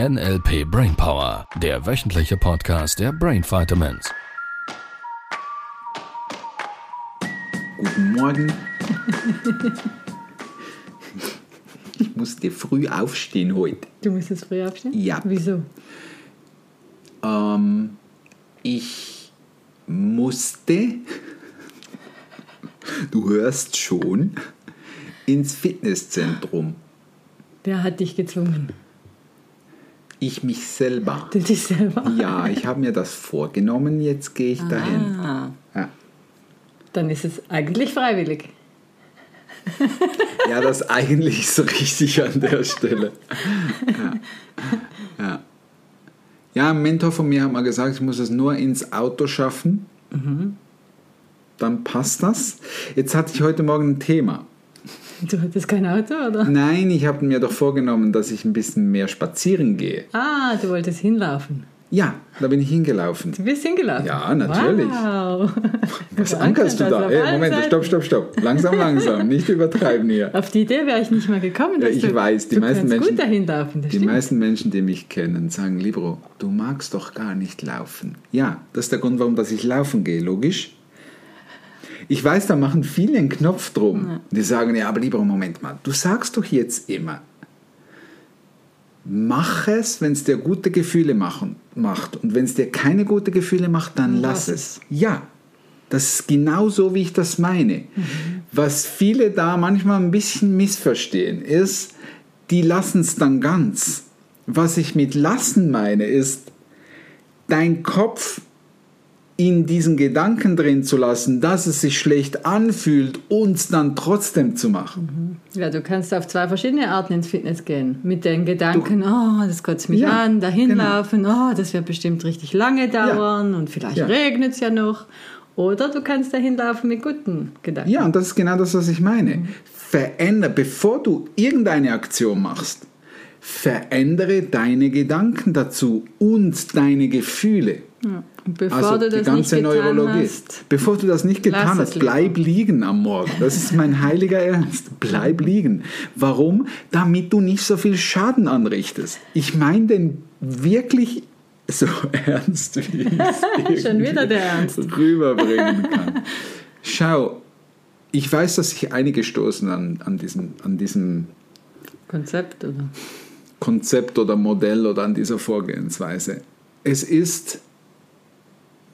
NLP Brainpower, der wöchentliche Podcast der Brain Vitamins. Guten Morgen. Ich musste früh aufstehen heute. Du musst jetzt früh aufstehen? Ja. Wieso? Ähm, ich musste, du hörst schon, ins Fitnesszentrum. Wer hat dich gezwungen? Ich mich selber. Du dich selber? Ja, ich habe mir das vorgenommen, jetzt gehe ich dahin. Ah, Ja. dann ist es eigentlich freiwillig. ja, das eigentlich so richtig an der Stelle. Ja. Ja. ja, ein Mentor von mir hat mal gesagt, ich muss es nur ins Auto schaffen. Dann passt das. Jetzt hatte ich heute Morgen ein Thema. Du hattest kein Auto, oder? Nein, ich habe mir doch vorgenommen, dass ich ein bisschen mehr spazieren gehe. Ah, du wolltest hinlaufen. Ja, da bin ich hingelaufen. Du bist hingelaufen? Ja, natürlich. Wow. Was ankerst du da? Ey, Moment, Seiten. stopp, stopp, stopp. Langsam, langsam. Nicht übertreiben hier. Auf die Idee wäre ich nicht mal gekommen. Ja, dass ich du, weiß, die meisten Menschen- laufen, Die meisten Menschen, die mich kennen, sagen, Libro, du magst doch gar nicht laufen. Ja, das ist der Grund, warum dass ich laufen gehe, logisch. Ich weiß, da machen viele einen Knopf drum. Die sagen, ja, aber Libro, Moment mal, du sagst doch jetzt immer, mach es, wenn es dir gute Gefühle machen, macht. Und wenn es dir keine gute Gefühle macht, dann lass lass es. Ja, das ist genau so, wie ich das meine. Was viele da manchmal ein bisschen missverstehen, ist, die lassen es dann ganz. Was ich mit lassen meine, ist, dein Kopf in diesen Gedanken drin zu lassen, dass es sich schlecht anfühlt und dann trotzdem zu machen. Ja, du kannst auf zwei verschiedene Arten ins Fitness gehen. Mit den Gedanken, oh, das kotzt mich Ja, an, dahin genau. laufen, oh, das wird bestimmt richtig lange dauern und vielleicht Ja. regnet es ja noch. Oder du kannst dahin laufen mit guten Gedanken. Ja, und das ist genau das, was ich meine. Veränder, bevor du irgendeine Aktion machst, verändere deine Gedanken dazu und deine Gefühle. Und bevor also du die das ganze nicht getan Neurologie. hast, Bevor du das nicht getan hast, lieber. bleib liegen am Morgen. Das ist mein heiliger Ernst. Bleib liegen. Warum? Damit du nicht so viel Schaden anrichtest. Ich meine den wirklich so ernst, wie ich es Schon wieder der Ernst. rüberbringen kann. Schau, ich weiß, dass sich einige stoßen an, an, diesem, an diesem Konzept, oder? Konzept oder Modell oder an dieser Vorgehensweise. Es ist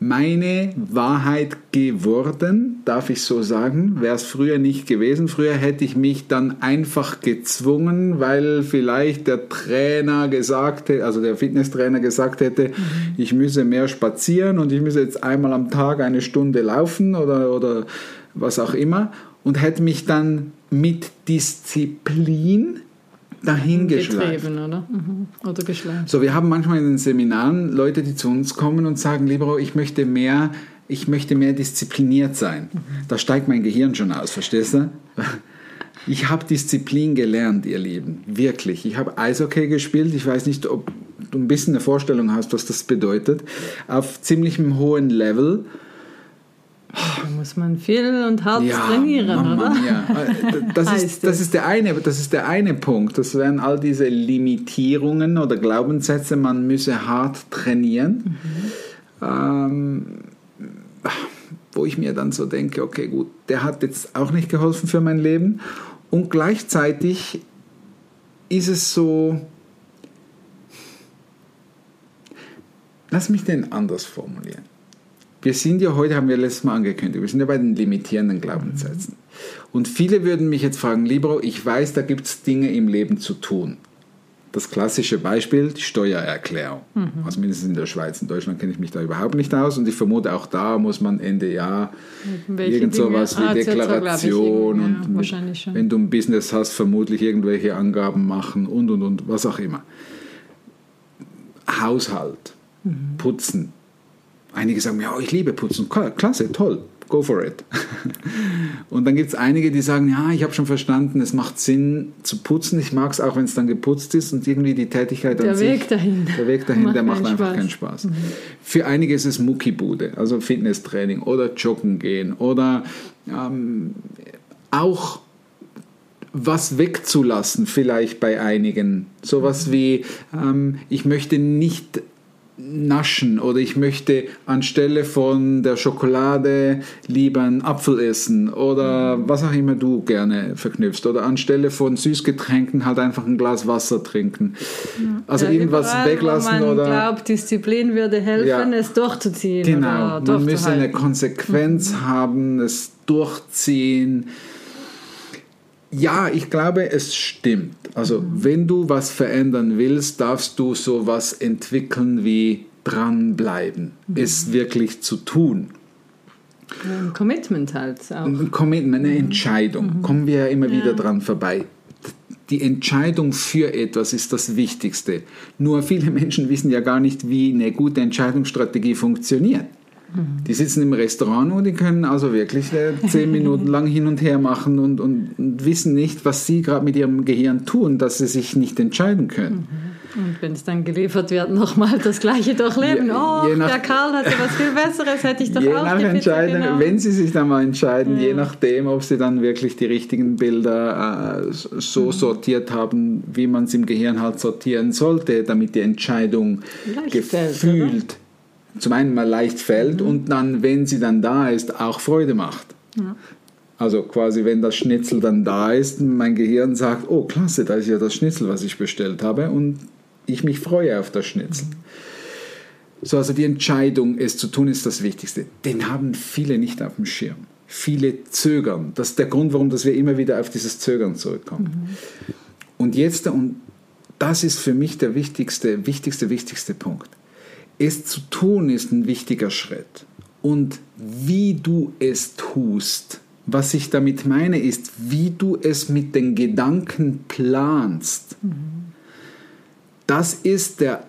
meine Wahrheit geworden, darf ich so sagen. Wäre es früher nicht gewesen. Früher hätte ich mich dann einfach gezwungen, weil vielleicht der Trainer gesagt hätte, also der Fitnesstrainer gesagt hätte, ich müsse mehr spazieren und ich müsse jetzt einmal am Tag eine Stunde laufen oder, oder was auch immer und hätte mich dann mit Disziplin dahin geschleift. Getrieben, oder? Mhm. Oder geschleift. So, wir haben manchmal in den Seminaren Leute, die zu uns kommen und sagen, Libero, ich möchte mehr, ich möchte mehr diszipliniert sein. Da steigt mein Gehirn schon aus, verstehst du? Ich habe Disziplin gelernt, ihr Lieben, wirklich. Ich habe Eishockey gespielt. Ich weiß nicht, ob du ein bisschen eine Vorstellung hast, was das bedeutet. Auf ziemlichem hohen Level. Da muss man viel und hart trainieren, Mama oder? mia. Das, ist, das, ist der eine, das ist der eine Punkt. Das wären all diese Limitierungen oder Glaubenssätze, man müsse hart trainieren. Ähm, wo ich mir dann so denke, okay, gut, der hat jetzt auch nicht geholfen für mein Leben. Und gleichzeitig ist es so, lass mich den anders formulieren. Wir sind ja heute, haben wir letztes Mal angekündigt, wir sind ja bei den limitierenden Glaubenssätzen. Und viele würden mich jetzt fragen, Libro, ich weiß, da gibt es Dinge im Leben zu tun. Das klassische Beispiel, die Steuererklärung. Also mindestens in der Schweiz. In Deutschland kenne ich mich da überhaupt nicht aus. Und ich vermute, auch da muss man Ende Jahr Welche irgend sowas wie Ah, CO2, glaub ich, Deklaration irgendwie, ja, und wahrscheinlich schon. wenn du ein Business hast, vermutlich irgendwelche Angaben machen und und und, was auch immer. Haushalt, Mhm. Putzen. Einige sagen, ja, ich liebe Putzen. Kla- Klasse, toll, go for it. Und dann gibt es einige, die sagen, ja, ich habe schon verstanden, es macht Sinn zu putzen. Ich mag es auch, wenn es dann geputzt ist und irgendwie die Tätigkeit an Der sich. Weg dahin. Der Weg dahin, Macht der macht keinen einfach Spaß. keinen Spaß. Für einige ist es Muckibude, also Fitnesstraining oder Joggen gehen oder ähm, auch was wegzulassen, vielleicht bei einigen. Sowas wie, ähm, ich möchte nicht naschen oder ich möchte anstelle von der Schokolade lieber einen Apfel essen oder was auch immer du gerne verknüpfst oder anstelle von Süßgetränken halt einfach ein Glas Wasser trinken. Also Ja, irgendwas überall, weglassen man oder glaubt, Disziplin würde helfen, Ja. es durchzuziehen. Genau, man müsse eine. Konsequenz haben, es durchziehen. Ja, ich glaube, es stimmt. Also, wenn du was verändern willst, darfst du sowas entwickeln wie dranbleiben, es wirklich zu tun. Ein Commitment halt auch. Ein Commitment, eine Entscheidung. Kommen wir ja immer wieder dran vorbei. Die Entscheidung für etwas ist das Wichtigste. Nur viele Menschen wissen ja gar nicht, wie eine gute Entscheidungsstrategie funktioniert. Die sitzen im Restaurant und die können also wirklich äh, zehn Minuten lang hin und her machen und, und, und wissen nicht, was sie gerade mit ihrem Gehirn tun, dass sie sich nicht entscheiden können. Und wenn es dann geliefert wird, nochmal das Gleiche durchleben. Je- oh, je nach- der Karl hatte was viel Besseres, hätte ich doch je auch nach Entscheidung, genommen. wenn sie sich dann mal entscheiden, je nachdem, ob sie dann wirklich die richtigen Bilder äh, so Mhm. sortiert haben, wie man es im Gehirn halt sortieren sollte, damit die Entscheidung Leicht gefühlt zum einen mal leicht fällt Mhm. und dann, wenn sie dann da ist, auch Freude macht. Also quasi, wenn das Schnitzel dann da ist, mein Gehirn sagt, oh klasse, da ist ja das Schnitzel, was ich bestellt habe und ich mich freue auf das Schnitzel. So, also die Entscheidung, es zu tun, ist das Wichtigste. Den haben viele nicht auf dem Schirm. Viele zögern. Das ist der Grund, warum dass wir immer wieder auf dieses Zögern zurückkommen. Und jetzt, und das ist für mich der wichtigste, wichtigste, wichtigste Punkt. Es zu tun ist ein wichtiger Schritt. Und wie du es tust, was ich damit meine, ist, wie du es mit den Gedanken planst. Das ist der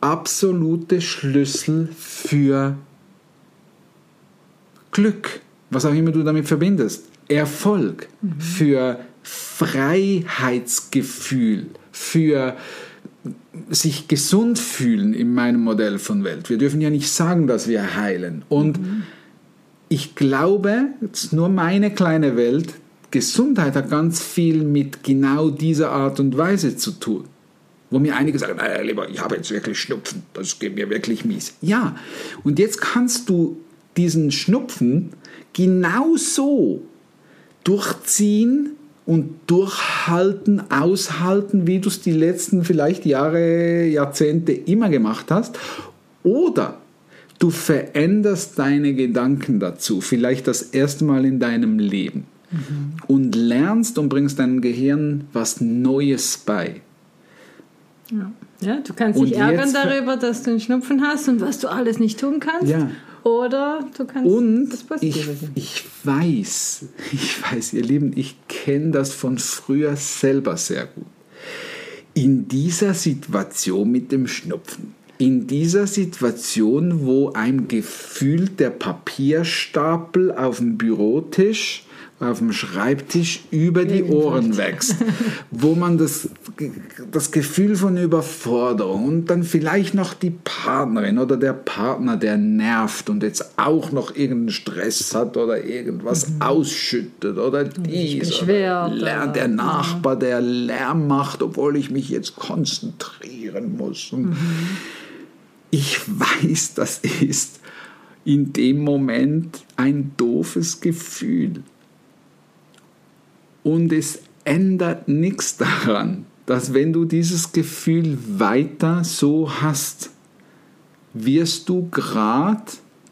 absolute Schlüssel für Glück, was auch immer du damit verbindest. Erfolg, für Freiheitsgefühl, für sich gesund fühlen in meinem Modell von Welt. Wir dürfen ja nicht sagen, dass wir heilen. Und ich glaube, jetzt nur meine kleine Welt, Gesundheit hat ganz viel mit genau dieser Art und Weise zu tun. Wo mir einige sagen, naja, lieber, ich habe jetzt wirklich Schnupfen, das geht mir wirklich mies. Ja, und jetzt kannst du diesen Schnupfen genauso durchziehen und durchhalten, aushalten, wie du es die letzten vielleicht Jahre, Jahrzehnte immer gemacht hast. Oder du veränderst deine Gedanken dazu, vielleicht das erste Mal in deinem Leben. Und lernst und bringst deinem Gehirn was Neues bei. Ja. ja, du kannst Und dich ärgern jetzt ver- darüber, dass du einen Schnupfen hast und was du alles nicht tun kannst. Ja. Oder du kannst Und das Positive ich, sehen. ich weiß, ich weiß, ihr Lieben, ich kenne das von früher selber sehr gut. In dieser Situation mit dem Schnupfen, in dieser Situation, wo einem gefühlt der Papierstapel auf dem Bürotisch, auf dem Schreibtisch über die Ohren wächst, wo man das, das Gefühl von Überforderung und dann vielleicht noch die Partnerin oder der Partner, der nervt und jetzt auch noch irgendeinen Stress hat oder irgendwas ausschüttet oder dies oder oder- der Nachbar, der Lärm macht, obwohl ich mich jetzt konzentrieren muss. Und ich weiß, das ist in dem Moment ein doofes Gefühl. Und es ändert nichts daran, dass wenn du dieses Gefühl weiter so hast, wirst du gerade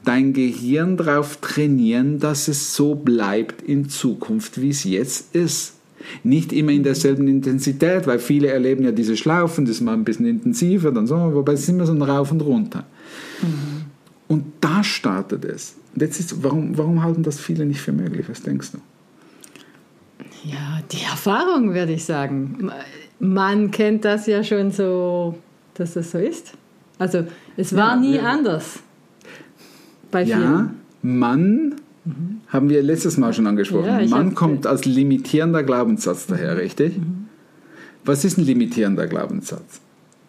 dein Gehirn darauf trainieren, dass es so bleibt in Zukunft, wie es jetzt ist. Nicht immer in derselben Intensität, weil viele erleben ja diese Schlaufen, das ist mal ein bisschen intensiver, dann so, wobei es ist immer so ein Rauf und Runter. Und da startet es. Und jetzt ist, warum, warum halten das viele nicht für möglich? Was denkst du? Ja, die Erfahrung würde ich sagen. Man kennt das ja schon so, dass das so ist. Also es war Ja, nie wir- anders. Bei Ja, vielen. Mann haben wir letztes Mal schon angesprochen. Ja, Mann kommt als limitierender Glaubenssatz daher, richtig? Was ist ein limitierender Glaubenssatz?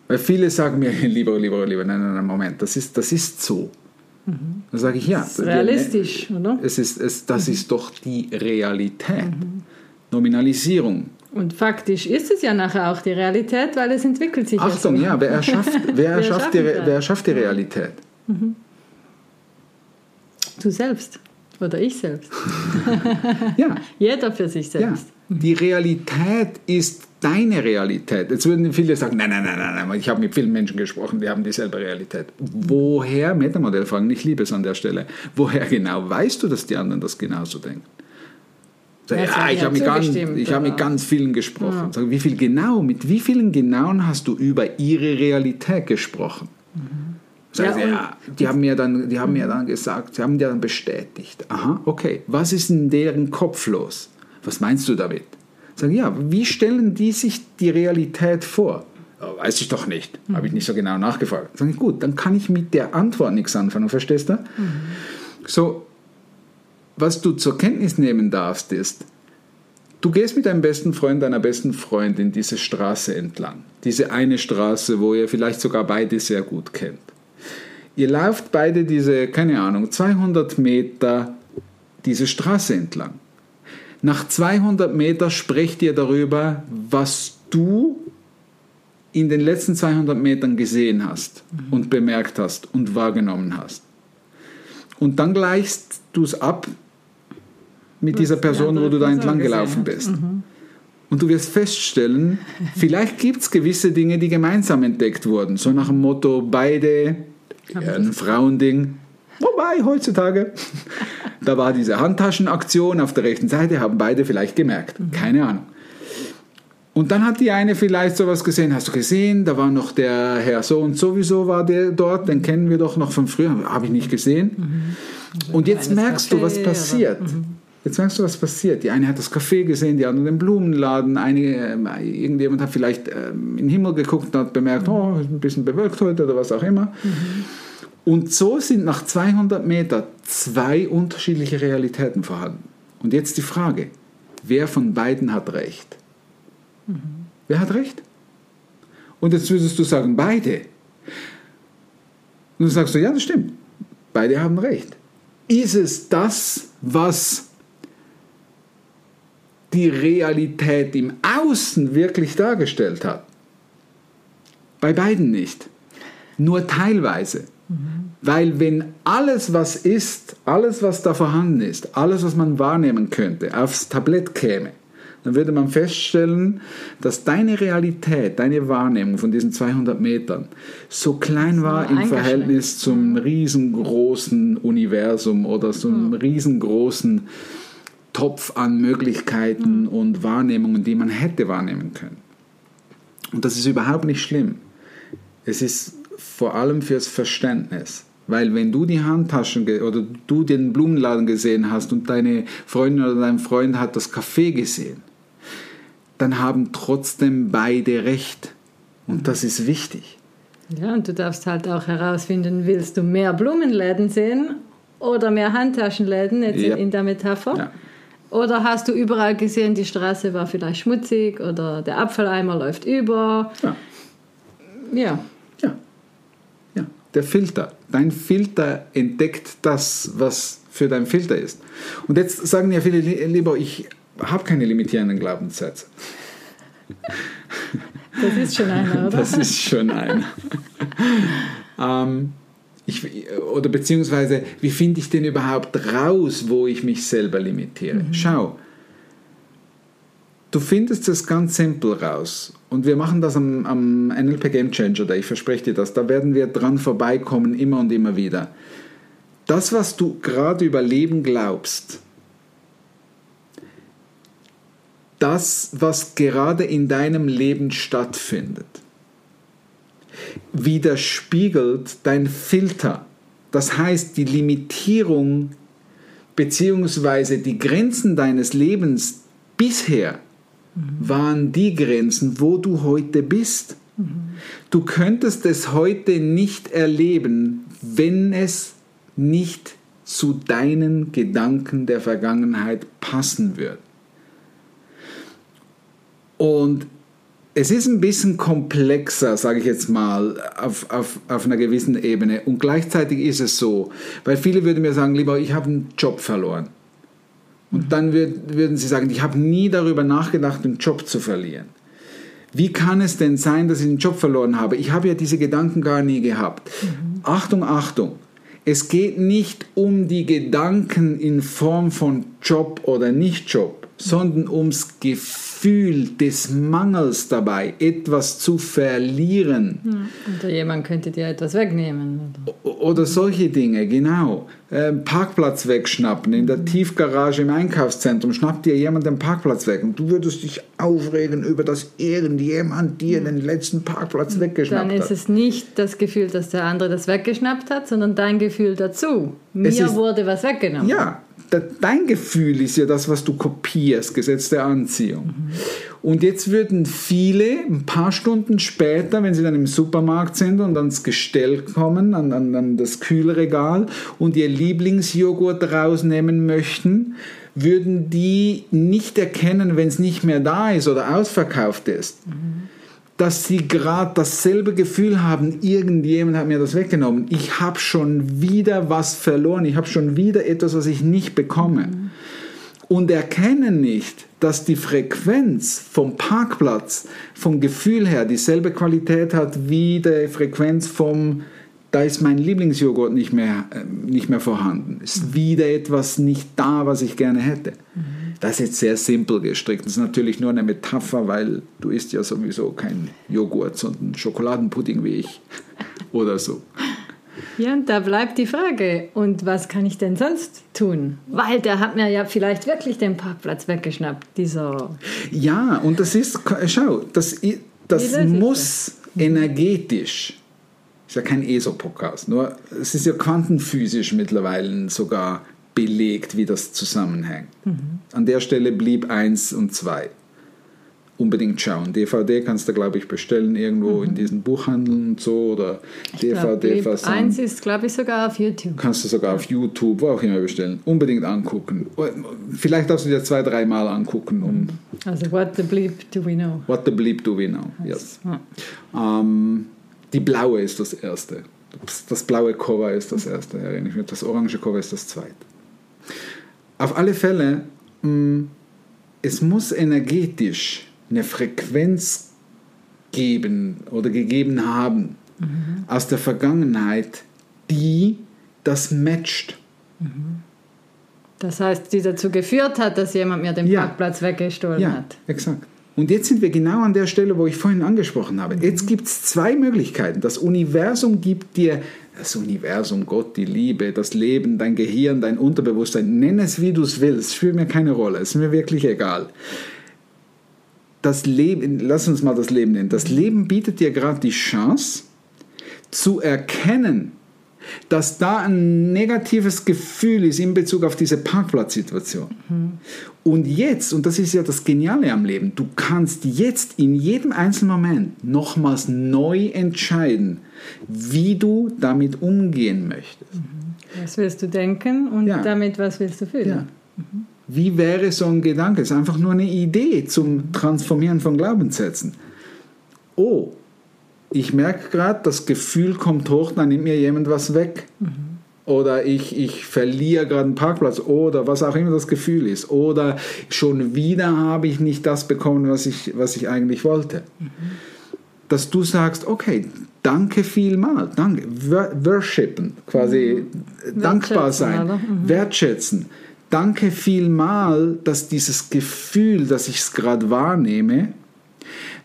Weil viele sagen mir, lieber, lieber, lieber, nein, nein, nein, Moment, das ist, das ist so. Dann sage ich, ja. Das ist realistisch, oder? Es ist, es, das ist doch die Realität. Nominalisierung. Und faktisch ist es ja nachher auch die Realität, weil es entwickelt sich Achtung, ja, ja, wer erschafft, wer erschafft, die, wer erschafft die Realität? Du selbst. Oder ich selbst. Ja, Jeder für sich ja. selbst. Die Realität ist deine Realität. Jetzt würden viele sagen, nein, nein, nein, nein, nein, ich habe mit vielen Menschen gesprochen, die haben dieselbe Realität. Woher, Metamodellfragen, ich liebe es an der Stelle, woher genau weißt du, dass die anderen das genauso denken? Sag, Ja, ja, haben ich ja habe mit, ganz, ich habe mit ganz vielen gesprochen. Sag, wie viel genau, mit wie vielen genauen hast du über ihre Realität gesprochen? Sag, Ja, ja, die haben mir dann, die haben mir dann gesagt, sie haben dir dann bestätigt. Aha, okay. Was ist in deren Kopf los? Was meinst du damit? Sag, ja, wie stellen die sich die Realität vor? "Ja, weiß ich doch nicht. Habe ich nicht so genau nachgefragt. Sag ich, gut, dann kann ich mit der Antwort nichts anfangen, verstehst du? So, was du zur Kenntnis nehmen darfst, ist, du gehst mit deinem besten Freund, deiner besten Freundin diese Straße entlang. Diese eine Straße, wo ihr vielleicht sogar beide sehr gut kennt. Ihr lauft beide diese, keine Ahnung, 200 Meter diese Straße entlang. Nach 200 Meter sprecht ihr darüber, was du in den letzten 200 Metern gesehen hast und bemerkt hast und wahrgenommen hast. Und dann gleichst du es ab mit dieser die Person, wo du da entlang gelaufen bist. Und du wirst feststellen, vielleicht gibt es gewisse Dinge, die gemeinsam entdeckt wurden. So nach dem Motto, beide, ja, ein Frauending. Wobei, heutzutage, da war diese Handtaschenaktion auf der rechten Seite, haben beide vielleicht gemerkt. Keine Ahnung. Und dann hat die eine vielleicht sowas gesehen. Hast du gesehen? Da war noch der Herr so und sowieso war der dort. Den kennen wir doch noch von früher. Habe ich nicht gesehen. Und jetzt merkst du, was Café, passiert. Jetzt merkst du, was passiert. Die eine hat das Café gesehen, die andere den Blumenladen. Einige, ähm, irgendjemand hat vielleicht ähm, in den Himmel geguckt und hat bemerkt, oh, ist ein bisschen bewölkt heute oder was auch immer. Und so sind nach 200 Metern zwei unterschiedliche Realitäten vorhanden. Und jetzt die Frage, wer von beiden hat recht? Wer hat recht? Und jetzt würdest du sagen, beide. Und dann sagst du, ja, das stimmt. Beide haben recht. Ist es das, was die Realität im Außen wirklich dargestellt hat? Bei beiden nicht. Nur teilweise. Weil wenn alles, was ist, alles, was da vorhanden ist, alles, was man wahrnehmen könnte, aufs Tablett käme, dann würde man feststellen, dass deine Realität, deine Wahrnehmung von diesen 200 Metern so klein war im. Verhältnis zum riesengroßen Universum oder zum riesengroßen Topf an Möglichkeiten und Wahrnehmungen, die man hätte wahrnehmen können. Und das ist überhaupt nicht schlimm. Es ist vor allem fürs Verständnis. Weil wenn du die Handtaschen oder du den Blumenladen gesehen hast und deine Freundin oder dein Freund hat das Café gesehen, dann haben trotzdem beide recht. Und das ist wichtig. Ja, und du darfst halt auch herausfinden, willst du mehr Blumenläden sehen oder mehr Handtaschenläden jetzt Ja. in, in der Metapher? Ja. Oder hast du überall gesehen, die Straße war vielleicht schmutzig oder der Abfalleimer läuft über? Ja. Ja, Ja. ja. Der Filter. Dein Filter entdeckt das, was für dein Filter ist. Und jetzt sagen ja viele li- lieber, ich habe keine limitierenden Glaubenssätze. das ist schon einer, oder? Das ist schon einer. ähm, ich, oder beziehungsweise, wie finde ich denn überhaupt raus, wo ich mich selber limitiere? Schau, du findest es ganz simpel raus. Und wir machen das am, am NLP Game Changer Day, ich verspreche dir das. Da werden wir dran vorbeikommen, immer und immer wieder. Das, was du gerade über Leben glaubst, das, was gerade in deinem Leben stattfindet, widerspiegelt dein Filter. Das heißt, die Limitierung bzw. die Grenzen deines Lebens bisher waren die Grenzen, wo du heute bist. Du könntest es heute nicht erleben, wenn es nicht zu deinen Gedanken der Vergangenheit passen würde. Und es ist ein bisschen komplexer, sage ich jetzt mal, auf, auf, auf einer gewissen Ebene. Und gleichzeitig ist es so, weil viele würden mir sagen, lieber, ich habe einen Job verloren. Und dann würd, würden sie sagen, ich habe nie darüber nachgedacht, den Job zu verlieren. Wie kann es denn sein, dass ich den Job verloren habe? Ich habe ja diese Gedanken gar nie gehabt. Mhm. Achtung, Achtung. Es geht nicht um die Gedanken in Form von Job oder Nicht-Job, sondern ums Gefühl des Mangels dabei, etwas zu verlieren. Oder jemand könnte dir etwas wegnehmen. Oder, solche Dinge, genau. Ähm, Parkplatz wegschnappen in der Tiefgarage im Einkaufszentrum, schnappt dir jemand den Parkplatz weg und du würdest dich aufregen über, dass irgendjemand dir den letzten Parkplatz weggeschnappt hat. Dann ist es nicht das Gefühl, dass der andere das weggeschnappt hat, sondern dein Gefühl dazu. Mir ist, wurde was weggenommen. Ja, dein Gefühl ist ja das, was du kopierst, Gesetz der Anziehung. Und jetzt würden viele ein paar Stunden später, wenn sie dann im Supermarkt sind und ans Gestell kommen, an, an, an das Kühlregal und ihr Lieblingsjoghurt rausnehmen möchten, würden die nicht erkennen, wenn es nicht mehr da ist oder ausverkauft ist. Mhm dass sie gerade dasselbe Gefühl haben, irgendjemand hat mir das weggenommen. Ich habe schon wieder was verloren, ich habe schon wieder etwas, was ich nicht bekomme. Mhm. Und erkennen nicht, dass die Frequenz vom Parkplatz vom Gefühl her dieselbe Qualität hat wie die Frequenz vom da ist mein Lieblingsjoghurt nicht mehr, äh, nicht mehr vorhanden. Ist mhm. wieder etwas nicht da, was ich gerne hätte. Mhm. Das ist jetzt sehr simpel gestrickt. Das ist natürlich nur eine Metapher, weil du isst ja sowieso kein Joghurt, sondern Schokoladenpudding wie ich oder so. Ja, und da bleibt die Frage, und was kann ich denn sonst tun? Weil der hat mir ja vielleicht wirklich den Parkplatz weggeschnappt, dieser... Ja, und das ist, schau, das, das muss energetisch, ist ja kein ESO-Podcast, nur es ist ja quantenphysisch mittlerweile sogar belegt, wie das zusammenhängt. Mhm. An der Stelle blieb 1 und 2. Unbedingt schauen. DVD kannst du, glaube ich, bestellen irgendwo mhm. in diesen Buchhandeln und so oder ich DVD glaub, 1 ist, glaube ich, sogar auf YouTube. Kannst du sogar auf YouTube, wo auch immer bestellen. Unbedingt angucken. Vielleicht darfst du dir zwei, dreimal angucken. Um also, what the bleep do we know? What the bleep do we know, yes. Ja. Ähm, die blaue ist das erste. Das blaue Cover ist das erste, erinnere ich mich. Das orange Cover ist das zweite. Auf alle Fälle, mm, es muss energetisch eine Frequenz geben oder gegeben haben mhm. aus der Vergangenheit, die das matcht. Mhm. Das heißt, die dazu geführt hat, dass jemand mir den ja. Parkplatz weggestohlen ja, hat. Exakt. Und jetzt sind wir genau an der Stelle, wo ich vorhin angesprochen habe. Jetzt mhm. gibt es zwei Möglichkeiten. Das Universum gibt dir das Universum, Gott, die Liebe, das Leben, dein Gehirn, dein Unterbewusstsein, nenn es wie du es willst, spielt mir keine Rolle, ist mir wirklich egal. Das Leben, lass uns mal das Leben nennen. Das Leben bietet dir gerade die Chance zu erkennen, dass da ein negatives Gefühl ist in Bezug auf diese Parkplatzsituation. Mhm. Und jetzt, und das ist ja das Geniale am Leben, du kannst jetzt in jedem einzelnen Moment nochmals neu entscheiden, wie du damit umgehen möchtest. Mhm. Was willst du denken und ja. damit was willst du fühlen? Ja. Mhm. Wie wäre so ein Gedanke? Es ist einfach nur eine Idee zum Transformieren von Glaubenssätzen. Oh, ich merke gerade, das Gefühl kommt hoch, dann nimmt mir jemand was weg. Mhm. Oder ich, ich verliere gerade einen Parkplatz oder was auch immer das Gefühl ist. Oder schon wieder habe ich nicht das bekommen, was ich, was ich eigentlich wollte. Mhm. Dass du sagst, okay, danke vielmal, danke, worshipen, quasi mhm. dankbar sein, mhm. wertschätzen. Danke vielmal, dass dieses Gefühl, dass ich es gerade wahrnehme,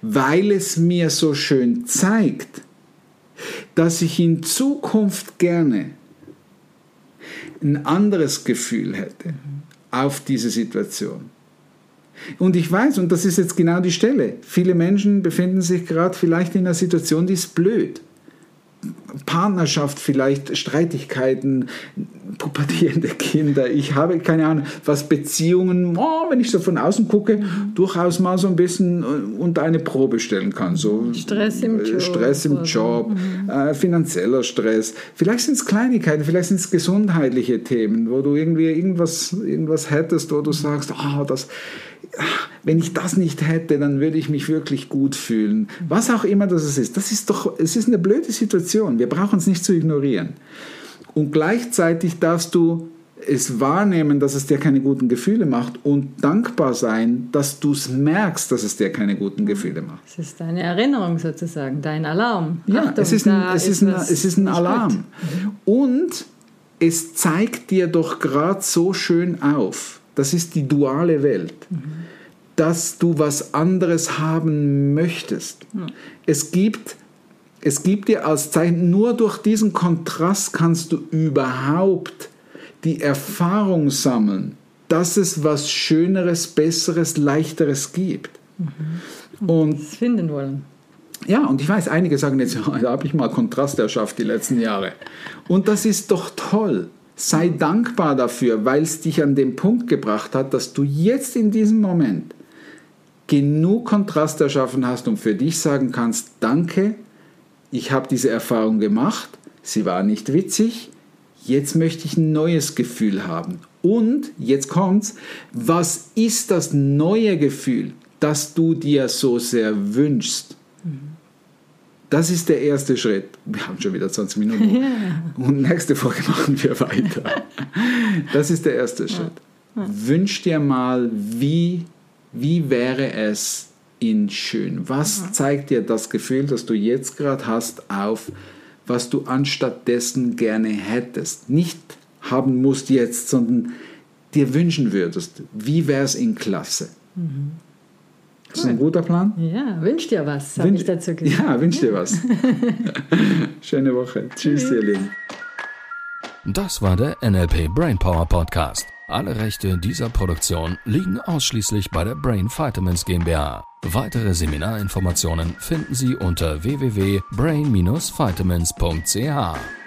weil es mir so schön zeigt, dass ich in Zukunft gerne ein anderes Gefühl hätte auf diese Situation. Und ich weiß, und das ist jetzt genau die Stelle, viele Menschen befinden sich gerade vielleicht in einer Situation, die ist blöd. Partnerschaft vielleicht, Streitigkeiten, pubertierende Kinder, ich habe keine Ahnung, was Beziehungen, oh, wenn ich so von außen gucke, mhm. durchaus mal so ein bisschen äh, unter eine Probe stellen kann. So Stress im äh, Job. Stress im Job, mhm. äh, finanzieller Stress. Vielleicht sind es Kleinigkeiten, vielleicht sind es gesundheitliche Themen, wo du irgendwie irgendwas, irgendwas hättest, wo du sagst, oh, das wenn ich das nicht hätte, dann würde ich mich wirklich gut fühlen. Was auch immer das ist. Das ist doch, es ist eine blöde Situation. Wir brauchen es nicht zu ignorieren. Und gleichzeitig darfst du es wahrnehmen, dass es dir keine guten Gefühle macht und dankbar sein, dass du es merkst, dass es dir keine guten Gefühle macht. Es ist deine Erinnerung sozusagen, dein Alarm. Ja, Achtung, es ist ein, es ist ein, es ist ein Alarm. Und es zeigt dir doch gerade so schön auf, das ist die duale Welt, dass du was anderes haben möchtest. Es gibt es gibt dir als Zeichen, nur durch diesen Kontrast kannst du überhaupt die Erfahrung sammeln, dass es was Schöneres, Besseres, Leichteres gibt. Und Das finden wollen. ja, und ich weiß, einige sagen jetzt, ja, da habe ich mal Kontrast erschafft die letzten Jahre. Und das ist doch toll. Sei dankbar dafür, weil es dich an den Punkt gebracht hat, dass du jetzt in diesem Moment genug Kontrast erschaffen hast und für dich sagen kannst, danke, ich habe diese Erfahrung gemacht, sie war nicht witzig, jetzt möchte ich ein neues Gefühl haben. Und jetzt kommt's, was ist das neue Gefühl, das du dir so sehr wünschst? Das ist der erste Schritt. Wir haben schon wieder 20 Minuten. Und nächste Folge machen wir weiter. Das ist der erste Schritt. Wünsch dir mal, wie, wie wäre es in schön? Was zeigt dir das Gefühl, das du jetzt gerade hast, auf, was du anstattdessen gerne hättest? Nicht haben musst jetzt, sondern dir wünschen würdest. Wie wäre es in Klasse? Ist das ein guter Plan? Ja, wünsch dir was, habe ich dazu gesagt. Ja, wünsch dir was. Schöne Woche. Tschüss, ihr Lieben. Das war der NLP Brainpower Podcast. Alle Rechte dieser Produktion liegen ausschließlich bei der Brain Vitamins GmbH. Weitere Seminarinformationen finden Sie unter www.brain-vitamins.ch.